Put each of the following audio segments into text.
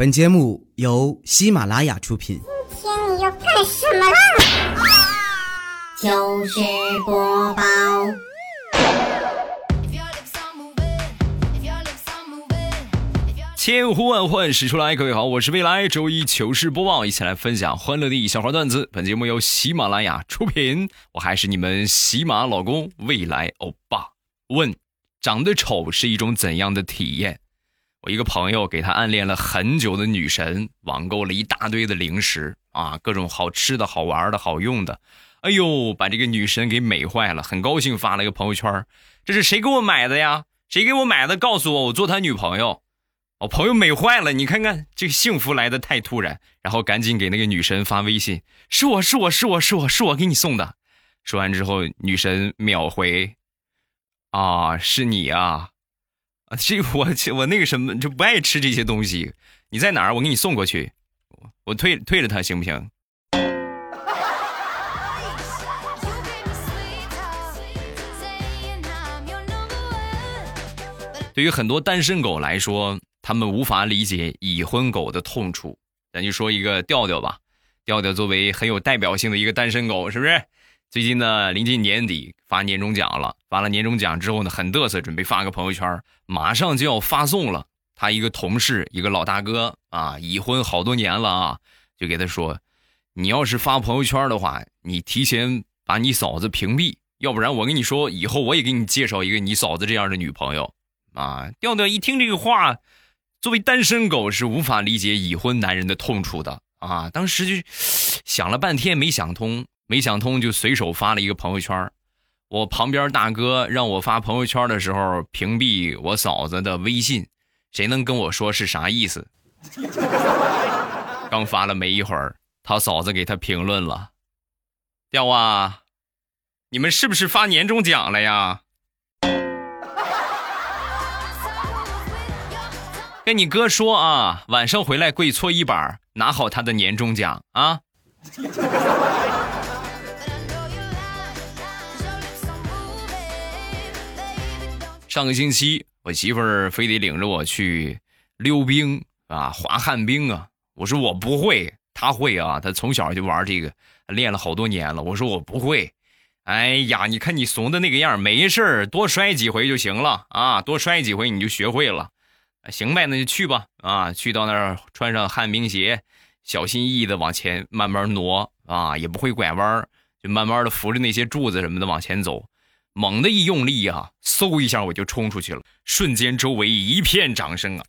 本节目由喜马拉雅出品。今天你要干什么啦？糗事播报，千呼万唤始出来，各位好，我是未来周一糗事播报，一起来分享欢乐的小花段子。本节目由喜马拉雅出品，我还是你们喜马老公未来欧巴。问：长得丑是一种怎样的体验？我一个朋友给他暗恋了很久的女神，网购了一大堆的零食啊，各种好吃的、好玩的、好用的，哎呦，把这个女神给美坏了，很高兴发了一个朋友圈，这是谁给我买的呀？谁给我买的？告诉我，我做他女朋友。我朋友美坏了，你看看这个幸福来的太突然，然后赶紧给那个女神发微信，是我是我是我是我是我给你送的。说完之后，女神秒回，啊，是你啊。啊，这我我那个什么就不爱吃这些东西。你在哪儿？我给你送过去。我退退了他行不行？对于很多单身狗来说，他们无法理解已婚狗的痛处。咱就说一个调调吧，调调作为很有代表性的一个单身狗，是不是？最近呢，临近年底发年终奖了。发了年终奖之后呢，很嘚瑟，准备发个朋友圈，马上就要发送了。他一个同事，一个老大哥啊，已婚好多年了啊，就给他说：“你要是发朋友圈的话，你提前把你嫂子屏蔽，要不然我跟你说，以后我也给你介绍一个你嫂子这样的女朋友。”啊，调调一听这个话，作为单身狗是无法理解已婚男人的痛处的啊。当时就想了半天没想通。没想通，就随手发了一个朋友圈我旁边大哥让我发朋友圈的时候屏蔽我嫂子的微信，谁能跟我说是啥意思？刚发了没一会儿，他嫂子给他评论了：“调啊，你们是不是发年终奖了呀？” 跟你哥说啊，晚上回来跪搓衣板，拿好他的年终奖啊。上个星期，我媳妇儿非得领着我去溜冰啊，滑旱冰啊。我说我不会，她会啊，她从小就玩这个，练了好多年了。我说我不会。哎呀，你看你怂的那个样，没事儿，多摔几回就行了啊，多摔几回你就学会了。行呗，那就去吧。啊，去到那儿穿上旱冰鞋，小心翼翼的往前慢慢挪啊，也不会拐弯，就慢慢的扶着那些柱子什么的往前走。猛的一用力啊，嗖一下我就冲出去了，瞬间周围一片掌声啊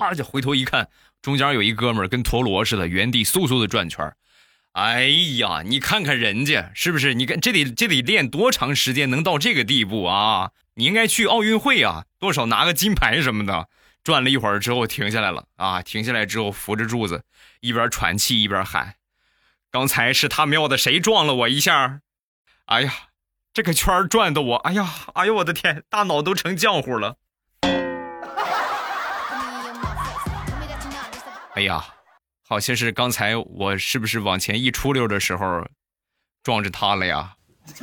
啊！就回头一看，中间有一哥们儿跟陀螺似的，原地嗖嗖的转圈哎呀，你看看人家是不是？你看这得这得练多长时间能到这个地步啊？你应该去奥运会啊，多少拿个金牌什么的。转了一会儿之后停下来了啊，停下来之后扶着柱子，一边喘气一边喊：“刚才是他喵的谁撞了我一下？哎呀！”这个圈转的我，哎呀，哎呦，我的天，大脑都成浆糊了。哎呀，好像是刚才我是不是往前一出溜的时候撞着他了呀？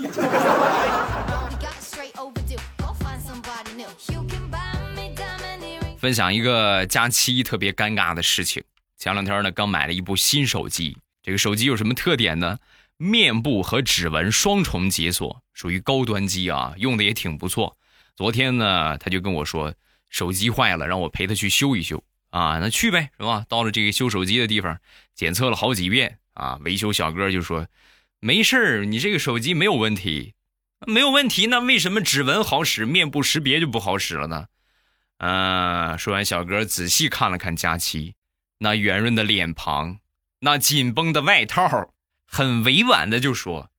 分享一个假期特别尴尬的事情。前两天呢，刚买了一部新手机，这个手机有什么特点呢？面部和指纹双重解锁，属于高端机啊，用的也挺不错。昨天呢，他就跟我说手机坏了，让我陪他去修一修啊。那去呗，是吧？到了这个修手机的地方，检测了好几遍啊。维修小哥就说：“没事儿，你这个手机没有问题，没有问题。那为什么指纹好使，面部识别就不好使了呢？”嗯，说完，小哥仔细看了看佳琪那圆润的脸庞，那紧绷的外套。很委婉的就说：“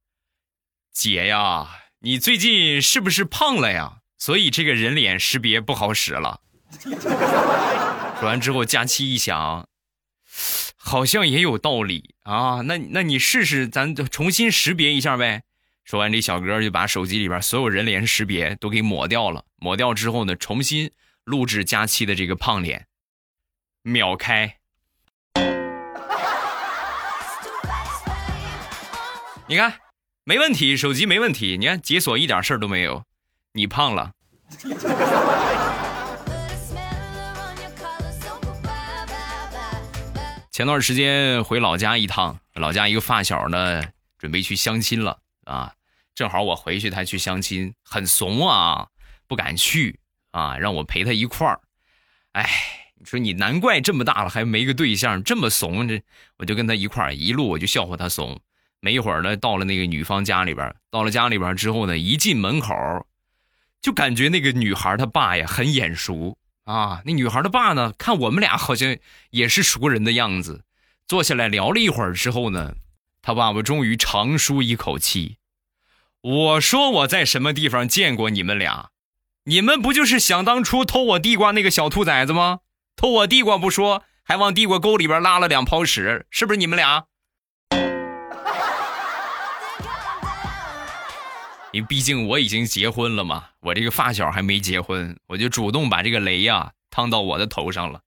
姐呀，你最近是不是胖了呀？所以这个人脸识别不好使了。”说完之后，佳期一想，好像也有道理啊。那那你试试，咱重新识别一下呗。说完，这小哥就把手机里边所有人脸识别都给抹掉了。抹掉之后呢，重新录制佳期的这个胖脸，秒开。你看，没问题，手机没问题。你看解锁一点事儿都没有。你胖了。前段时间回老家一趟，老家一个发小呢，准备去相亲了啊。正好我回去，他去相亲，很怂啊，不敢去啊，让我陪他一块儿。哎，你说你难怪这么大了还没个对象，这么怂。这我就跟他一块儿，一路我就笑话他怂。没一会儿呢，到了那个女方家里边，到了家里边之后呢，一进门口，就感觉那个女孩她爸呀很眼熟啊。那女孩的爸呢，看我们俩好像也是熟人的样子。坐下来聊了一会儿之后呢，他爸爸终于长舒一口气。我说我在什么地方见过你们俩？你们不就是想当初偷我地瓜那个小兔崽子吗？偷我地瓜不说，还往地瓜沟里边拉了两泡屎，是不是你们俩？因为毕竟我已经结婚了嘛，我这个发小还没结婚，我就主动把这个雷呀烫到我的头上了。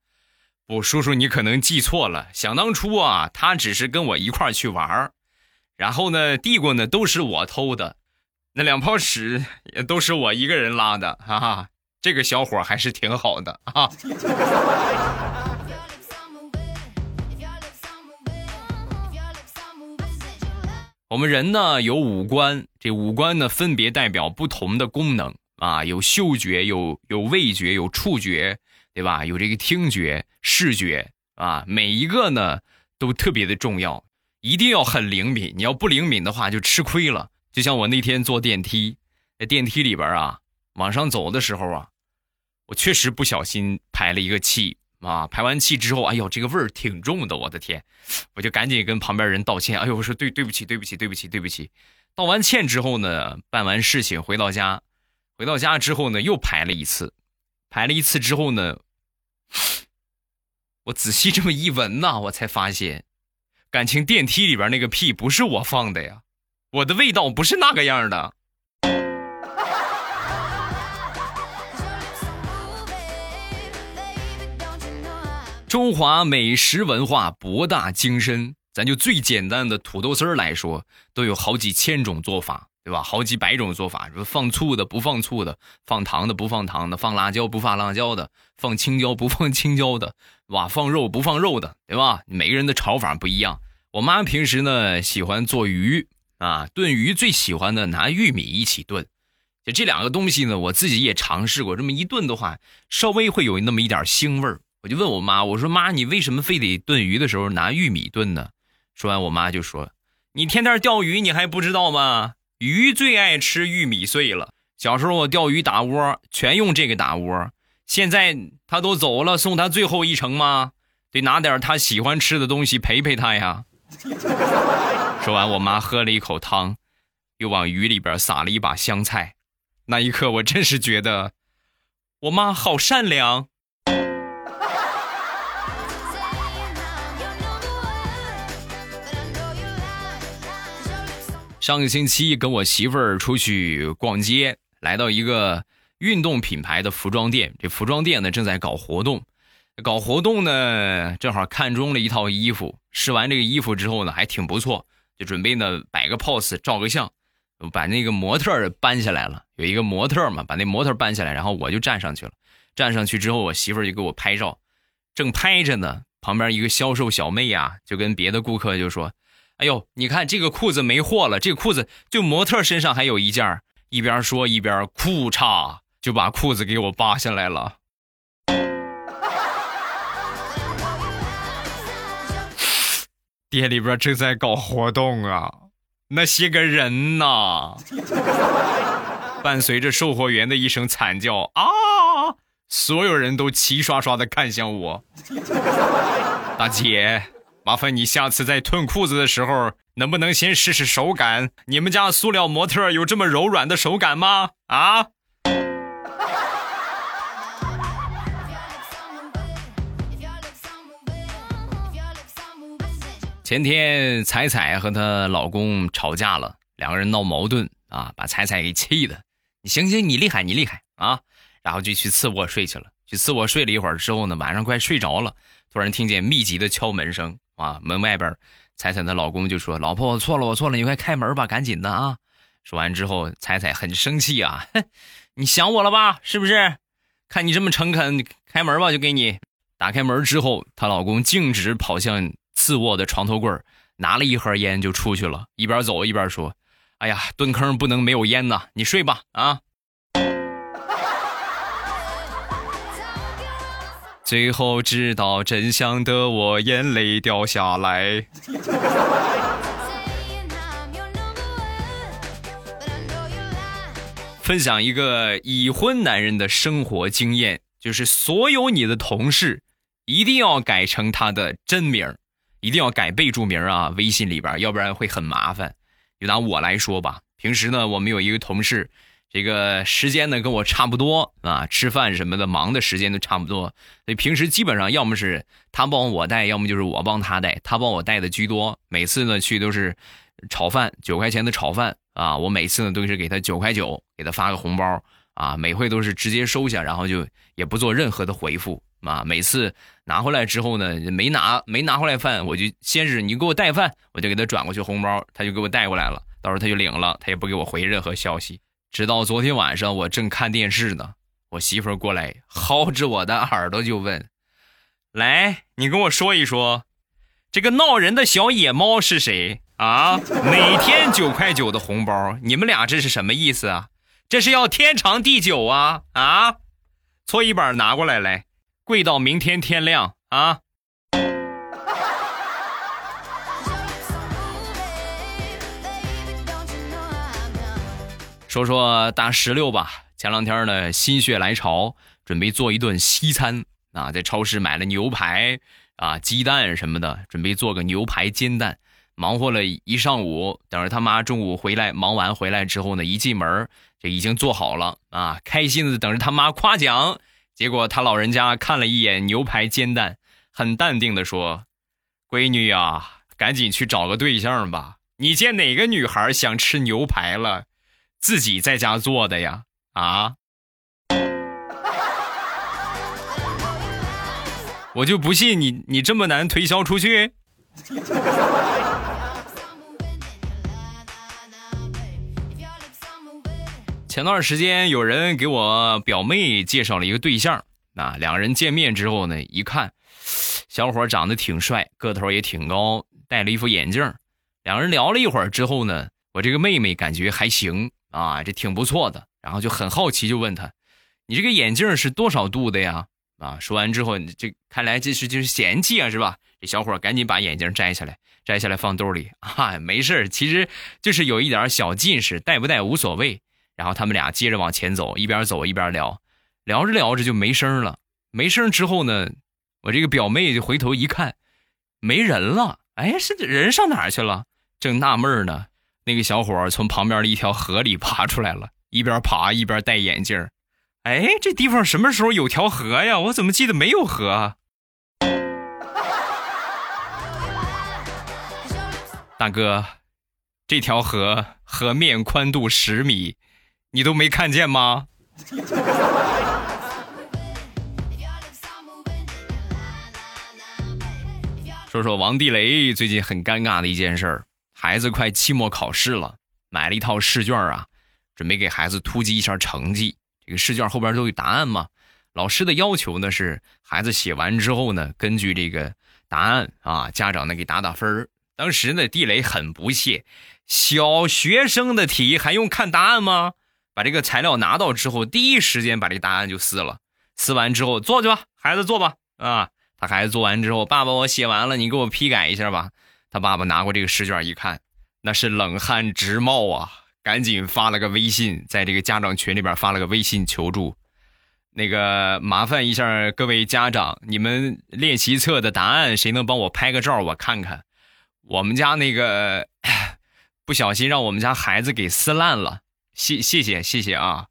不，叔叔，你可能记错了。想当初啊，他只是跟我一块去玩然后呢，地瓜呢都是我偷的。那两泡屎也都是我一个人拉的，哈哈，这个小伙还是挺好的啊。我们人呢有五官，这五官呢分别代表不同的功能啊，有嗅觉，有有味觉，有触觉，对吧？有这个听觉、视觉啊，每一个呢都特别的重要，一定要很灵敏。你要不灵敏的话，就吃亏了。就像我那天坐电梯，在电梯里边啊，往上走的时候啊，我确实不小心排了一个气啊。排完气之后，哎呦，这个味儿挺重的，我的天！我就赶紧跟旁边人道歉，哎呦，我说对对不起，对不起，对不起，对不起。道完歉之后呢，办完事情回到家，回到家之后呢，又排了一次，排了一次之后呢，我仔细这么一闻呐，我才发现，感情电梯里边那个屁不是我放的呀。我的味道不是那个样的。中华美食文化博大精深，咱就最简单的土豆丝来说，都有好几千种做法，对吧？好几百种做法，什么放醋的，不放醋的；放糖的，不放糖的；放辣椒不放辣椒的；放青椒不放青椒的，哇，放肉不放肉的，对吧？每个人的炒法不一样。我妈平时呢喜欢做鱼。啊，炖鱼最喜欢的拿玉米一起炖，就这两个东西呢，我自己也尝试过。这么一炖的话，稍微会有那么一点腥味儿。我就问我妈，我说妈，你为什么非得炖鱼的时候拿玉米炖呢？说完，我妈就说：“你天天钓鱼，你还不知道吗？鱼最爱吃玉米碎了。小时候我钓鱼打窝，全用这个打窝。现在他都走了，送他最后一程吗？得拿点他喜欢吃的东西陪陪他呀。”说完，我妈喝了一口汤，又往鱼里边撒了一把香菜。那一刻，我真是觉得我妈好善良。上个星期跟我媳妇儿出去逛街，来到一个运动品牌的服装店。这服装店呢正在搞活动，搞活动呢正好看中了一套衣服。试完这个衣服之后呢，还挺不错。就准备呢摆个 pose 照个相，把那个模特搬下来了。有一个模特嘛，把那模特搬下来，然后我就站上去了。站上去之后，我媳妇儿就给我拍照，正拍着呢。旁边一个销售小妹呀，就跟别的顾客就说：“哎呦，你看这个裤子没货了，这个裤子就模特身上还有一件。”一边说一边裤衩就把裤子给我扒下来了。店里边正在搞活动啊，那些个人呐，伴随着售货员的一声惨叫啊，所有人都齐刷刷的看向我。大姐，麻烦你下次在褪裤子的时候，能不能先试试手感？你们家塑料模特有这么柔软的手感吗？啊？前天彩彩和她老公吵架了，两个人闹矛盾啊，把彩彩给气的。你行行，你厉害，你厉害啊！然后就去次卧睡去了。去次卧睡了一会儿之后呢，晚上快睡着了，突然听见密集的敲门声啊，门外边彩彩的老公就说：“老婆，我错了，我错了，你快开门吧，赶紧的啊！”说完之后，彩彩很生气啊，你想我了吧？是不是？看你这么诚恳，开门吧，就给你。打开门之后，她老公径直跑向次卧的床头柜，拿了一盒烟就出去了，一边走一边说：“哎呀，蹲坑不能没有烟呐，你睡吧啊。”最后知道真相的我，眼泪掉下来。分享一个已婚男人的生活经验，就是所有你的同事一定要改成他的真名，一定要改备注名啊，微信里边，要不然会很麻烦。就拿我来说吧，平时呢，我们有一个同事，这个时间呢跟我差不多啊，吃饭什么的忙的时间都差不多，所以平时基本上要么是他帮我带，要么就是我帮他带，他帮我带的居多。每次呢去都是炒饭，九块钱的炒饭。啊，我每次呢都是给他九块九，给他发个红包啊，每回都是直接收下，然后就也不做任何的回复啊。每次拿回来之后呢，没拿没拿回来饭，我就先是你给我带饭，我就给他转过去红包，他就给我带过来了，到时候他就领了，他也不给我回任何消息。直到昨天晚上，我正看电视呢，我媳妇过来薅着我的耳朵就问：“来，你跟我说一说，这个闹人的小野猫是谁？”啊，每天九块九的红包，你们俩这是什么意思啊？这是要天长地久啊啊！搓衣板拿过来，来，跪到明天天亮啊！说说大石榴吧，前两天呢心血来潮，准备做一顿西餐啊，在超市买了牛排啊、鸡蛋什么的，准备做个牛排煎蛋。忙活了一上午，等着他妈中午回来，忙完回来之后呢，一进门就已经做好了啊，开心的等着他妈夸奖。结果他老人家看了一眼牛排煎蛋，很淡定的说：“闺女呀，赶紧去找个对象吧。你见哪个女孩想吃牛排了，自己在家做的呀？啊？我就不信你你这么难推销出去。”前段时间有人给我表妹介绍了一个对象，啊，两个人见面之后呢，一看，小伙长得挺帅，个头也挺高，戴了一副眼镜。两人聊了一会儿之后呢，我这个妹妹感觉还行啊，这挺不错的，然后就很好奇，就问他：“你这个眼镜是多少度的呀？”啊，说完之后，这看来这是就是嫌弃啊，是吧？这小伙赶紧把眼镜摘下来，摘下来放兜里啊，没事其实就是有一点小近视，戴不戴无所谓。然后他们俩接着往前走，一边走一边聊，聊着聊着就没声了。没声之后呢，我这个表妹就回头一看，没人了。哎，是人上哪去了？正纳闷呢，那个小伙从旁边的一条河里爬出来了，一边爬一边戴眼镜。哎，这地方什么时候有条河呀？我怎么记得没有河？大哥，这条河河面宽度十米。你都没看见吗？说说王地雷最近很尴尬的一件事儿，孩子快期末考试了，买了一套试卷啊，准备给孩子突击一下成绩。这个试卷后边都有答案嘛，老师的要求呢是孩子写完之后呢，根据这个答案啊，家长呢给打打分。当时呢，地雷很不屑，小学生的题还用看答案吗？把这个材料拿到之后，第一时间把这答案就撕了。撕完之后，做去吧，孩子做吧。啊，他孩子做完之后，爸爸我写完了，你给我批改一下吧。他爸爸拿过这个试卷一看，那是冷汗直冒啊，赶紧发了个微信，在这个家长群里边发了个微信求助。那个麻烦一下各位家长，你们练习册的答案谁能帮我拍个照，我看看。我们家那个 不小心让我们家孩子给撕烂了。谢谢谢谢谢啊！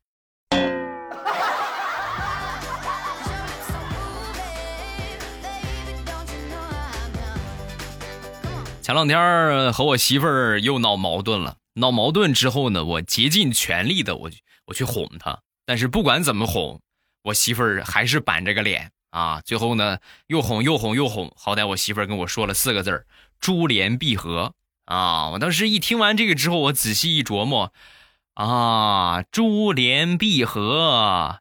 前两天和我媳妇儿又闹矛盾了，闹矛盾之后呢，我竭尽全力的我我去哄她，但是不管怎么哄，我媳妇儿还是板着个脸啊。最后呢，又哄又哄又哄，好歹我媳妇儿跟我说了四个字儿：珠联璧合啊！我当时一听完这个之后，我仔细一琢磨。啊，珠联璧合，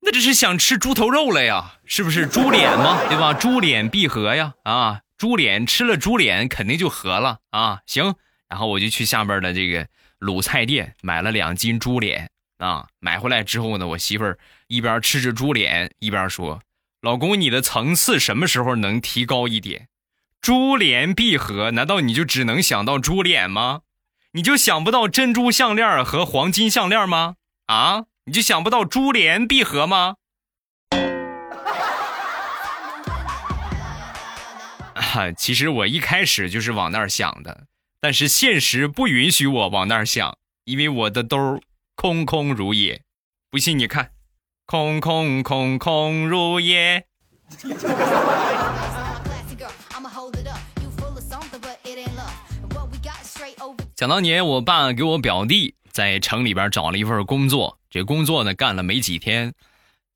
那这是想吃猪头肉了呀？是不是猪脸吗？对吧？猪脸璧合呀！啊，猪脸吃了猪脸肯定就合了啊！行，然后我就去下边的这个卤菜店买了两斤猪脸啊。买回来之后呢，我媳妇儿一边吃着猪脸一边说：“老公，你的层次什么时候能提高一点？猪脸必合，难道你就只能想到猪脸吗？你就想不到珍珠项链和黄金项链吗？啊？”你就想不到珠联璧合吗？其实我一开始就是往那儿想的，但是现实不允许我往那儿想，因为我的兜空空如也。不信你看，空空空空如也。想当年，我爸给我表弟在城里边找了一份工作。这工作呢干了没几天，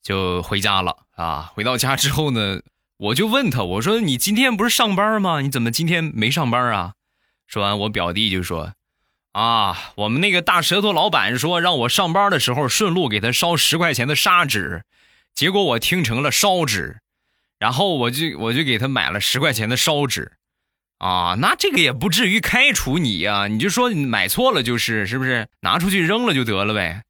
就回家了啊！回到家之后呢，我就问他，我说：“你今天不是上班吗？你怎么今天没上班啊？”说完，我表弟就说：“啊，我们那个大舌头老板说让我上班的时候顺路给他烧十块钱的砂纸，结果我听成了烧纸，然后我就我就给他买了十块钱的烧纸，啊，那这个也不至于开除你呀，你就说你买错了就是是不是？拿出去扔了就得了呗。”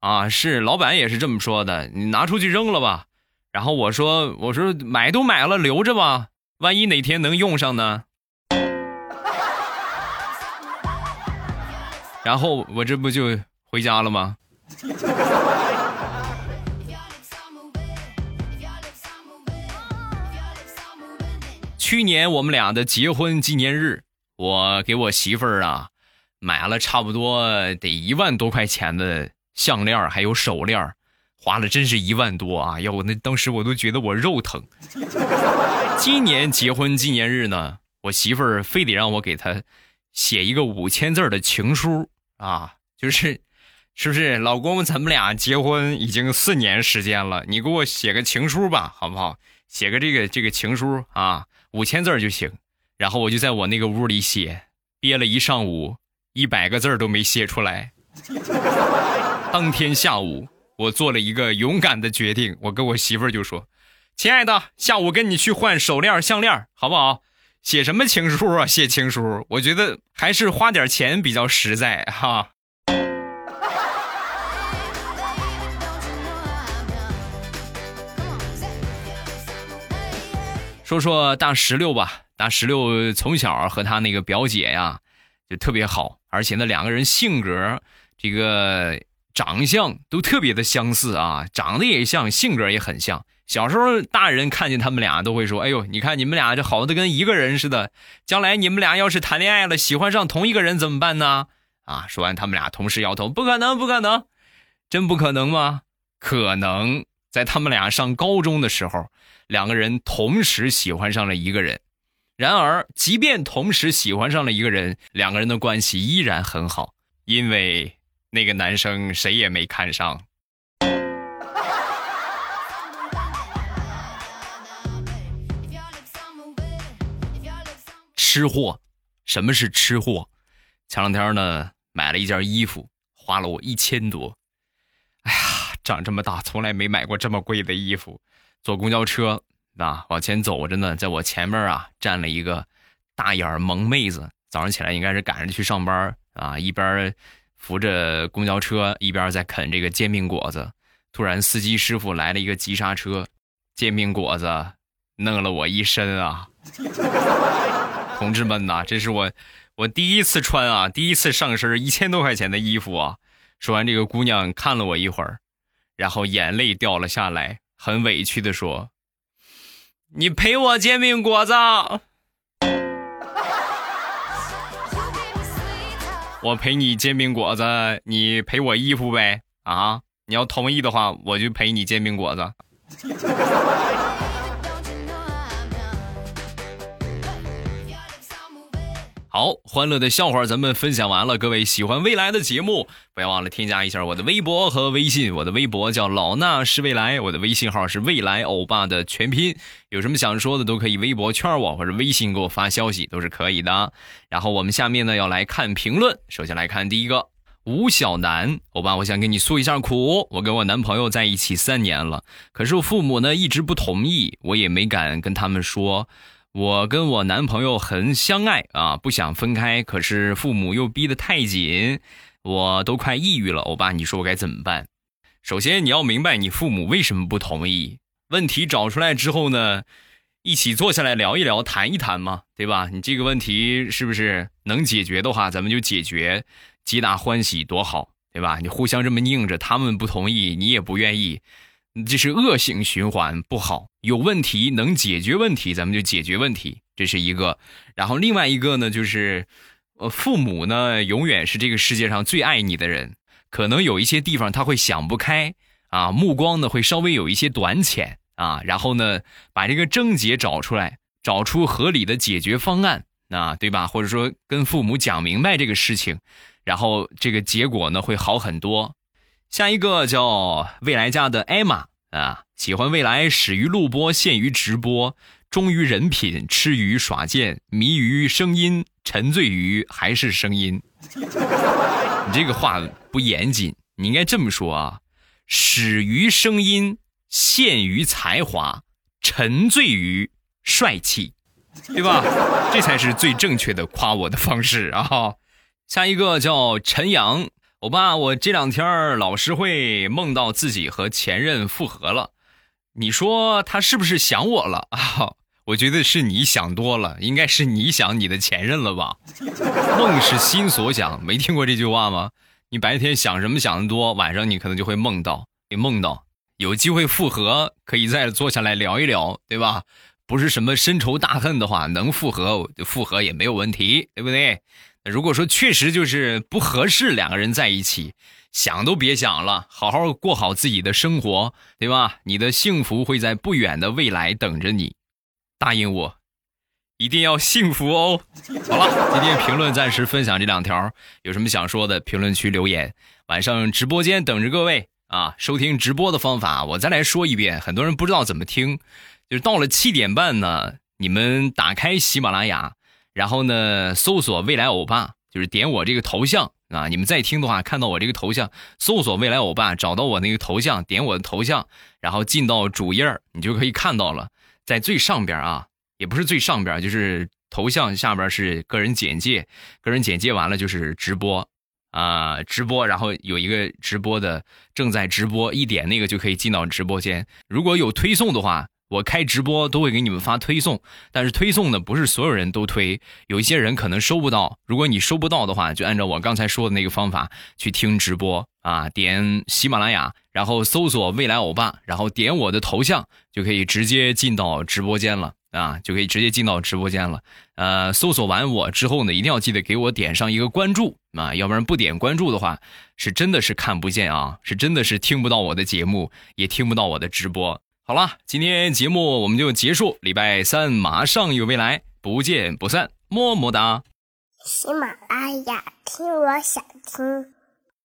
啊，是老板也是这么说的，你拿出去扔了吧。然后我说，我说买都买了，留着吧，万一哪天能用上呢。然后我这不就回家了吗？去年我们俩的结婚纪念日，我给我媳妇儿啊买了差不多得一万多块钱的。项链还有手链花了真是一万多啊！要我那当时我都觉得我肉疼。今年结婚纪念日呢，我媳妇儿非得让我给她写一个五千字的情书啊，就是，是不是老公？咱们俩结婚已经四年时间了，你给我写个情书吧，好不好？写个这个这个情书啊，五千字就行。然后我就在我那个屋里写，憋了一上午，一百个字都没写出来。当天下午，我做了一个勇敢的决定。我跟我媳妇儿就说：“亲爱的，下午跟你去换手链、项链，好不好？写什么情书啊？写情书，我觉得还是花点钱比较实在哈。”说说大石榴吧，大石榴从小和他那个表姐呀就特别好，而且那两个人性格这个。长相都特别的相似啊，长得也像，性格也很像。小时候，大人看见他们俩都会说：“哎呦，你看你们俩这好的跟一个人似的。”将来你们俩要是谈恋爱了，喜欢上同一个人怎么办呢？啊！说完，他们俩同时摇头：“不可能，不可能，真不可能吗？可能。”在他们俩上高中的时候，两个人同时喜欢上了一个人。然而，即便同时喜欢上了一个人，两个人的关系依然很好，因为。那个男生谁也没看上。吃货，什么是吃货？前两天呢，买了一件衣服，花了我一千多。哎呀，长这么大从来没买过这么贵的衣服。坐公交车啊，往前走着呢，在我前面啊站了一个大眼萌妹子。早上起来应该是赶着去上班啊，一边。扶着公交车，一边在啃这个煎饼果子，突然司机师傅来了一个急刹车，煎饼果子弄了我一身啊！同志们呐，这是我我第一次穿啊，第一次上身一千多块钱的衣服啊！说完，这个姑娘看了我一会儿，然后眼泪掉了下来，很委屈的说：“你赔我煎饼果子。”我赔你煎饼果子，你赔我衣服呗？啊，你要同意的话，我就赔你煎饼果子。好，欢乐的笑话咱们分享完了。各位喜欢未来的节目，不要忘了添加一下我的微博和微信。我的微博叫老衲是未来，我的微信号是未来欧巴的全拼。有什么想说的，都可以微博圈我，或者微信给我发消息，都是可以的。然后我们下面呢要来看评论，首先来看第一个，吴小楠，欧巴，我想跟你诉一下苦。我跟我男朋友在一起三年了，可是我父母呢一直不同意，我也没敢跟他们说。我跟我男朋友很相爱啊，不想分开，可是父母又逼得太紧，我都快抑郁了。欧巴，你说我该怎么办？首先你要明白你父母为什么不同意，问题找出来之后呢？一起坐下来聊一聊，谈一谈嘛，对吧？你这个问题是不是能解决的话，咱们就解决，皆大欢喜，多好，对吧？你互相这么拧着，他们不同意，你也不愿意，这是恶性循环，不好。有问题能解决问题，咱们就解决问题，这是一个。然后另外一个呢，就是，呃，父母呢，永远是这个世界上最爱你的人，可能有一些地方他会想不开啊，目光呢会稍微有一些短浅。啊，然后呢，把这个症结找出来，找出合理的解决方案，啊，对吧？或者说跟父母讲明白这个事情，然后这个结果呢会好很多。下一个叫未来家的艾玛啊，喜欢未来，始于录播，陷于直播，忠于人品，痴于耍剑，迷于声音，沉醉于还是声音。你这个话不严谨，你应该这么说啊，始于声音。陷于才华，沉醉于帅气，对吧？这才是最正确的夸我的方式啊！下一个叫陈阳，欧巴，我这两天老是会梦到自己和前任复合了，你说他是不是想我了啊？我觉得是你想多了，应该是你想你的前任了吧？梦是心所想，没听过这句话吗？你白天想什么想的多，晚上你可能就会梦到，你梦到。有机会复合，可以再坐下来聊一聊，对吧？不是什么深仇大恨的话，能复合复合也没有问题，对不对？如果说确实就是不合适，两个人在一起，想都别想了，好好过好自己的生活，对吧？你的幸福会在不远的未来等着你，答应我，一定要幸福哦。好了，今天评论暂时分享这两条，有什么想说的，评论区留言，晚上直播间等着各位。啊，收听直播的方法，我再来说一遍。很多人不知道怎么听，就是到了七点半呢，你们打开喜马拉雅，然后呢搜索“未来欧巴”，就是点我这个头像啊。你们在听的话，看到我这个头像，搜索“未来欧巴”，找到我那个头像，点我的头像，然后进到主页你就可以看到了。在最上边啊，也不是最上边，就是头像下边是个人简介，个人简介完了就是直播。啊，直播，然后有一个直播的正在直播，一点那个就可以进到直播间。如果有推送的话，我开直播都会给你们发推送。但是推送呢，不是所有人都推，有一些人可能收不到。如果你收不到的话，就按照我刚才说的那个方法去听直播啊，点喜马拉雅，然后搜索未来欧巴，然后点我的头像，就可以直接进到直播间了。啊，就可以直接进到直播间了。呃，搜索完我之后呢，一定要记得给我点上一个关注啊，要不然不点关注的话，是真的是看不见啊，是真的是听不到我的节目，也听不到我的直播。好了，今天节目我们就结束，礼拜三马上有未来，不见不散，么么哒。喜马拉雅听，我想听。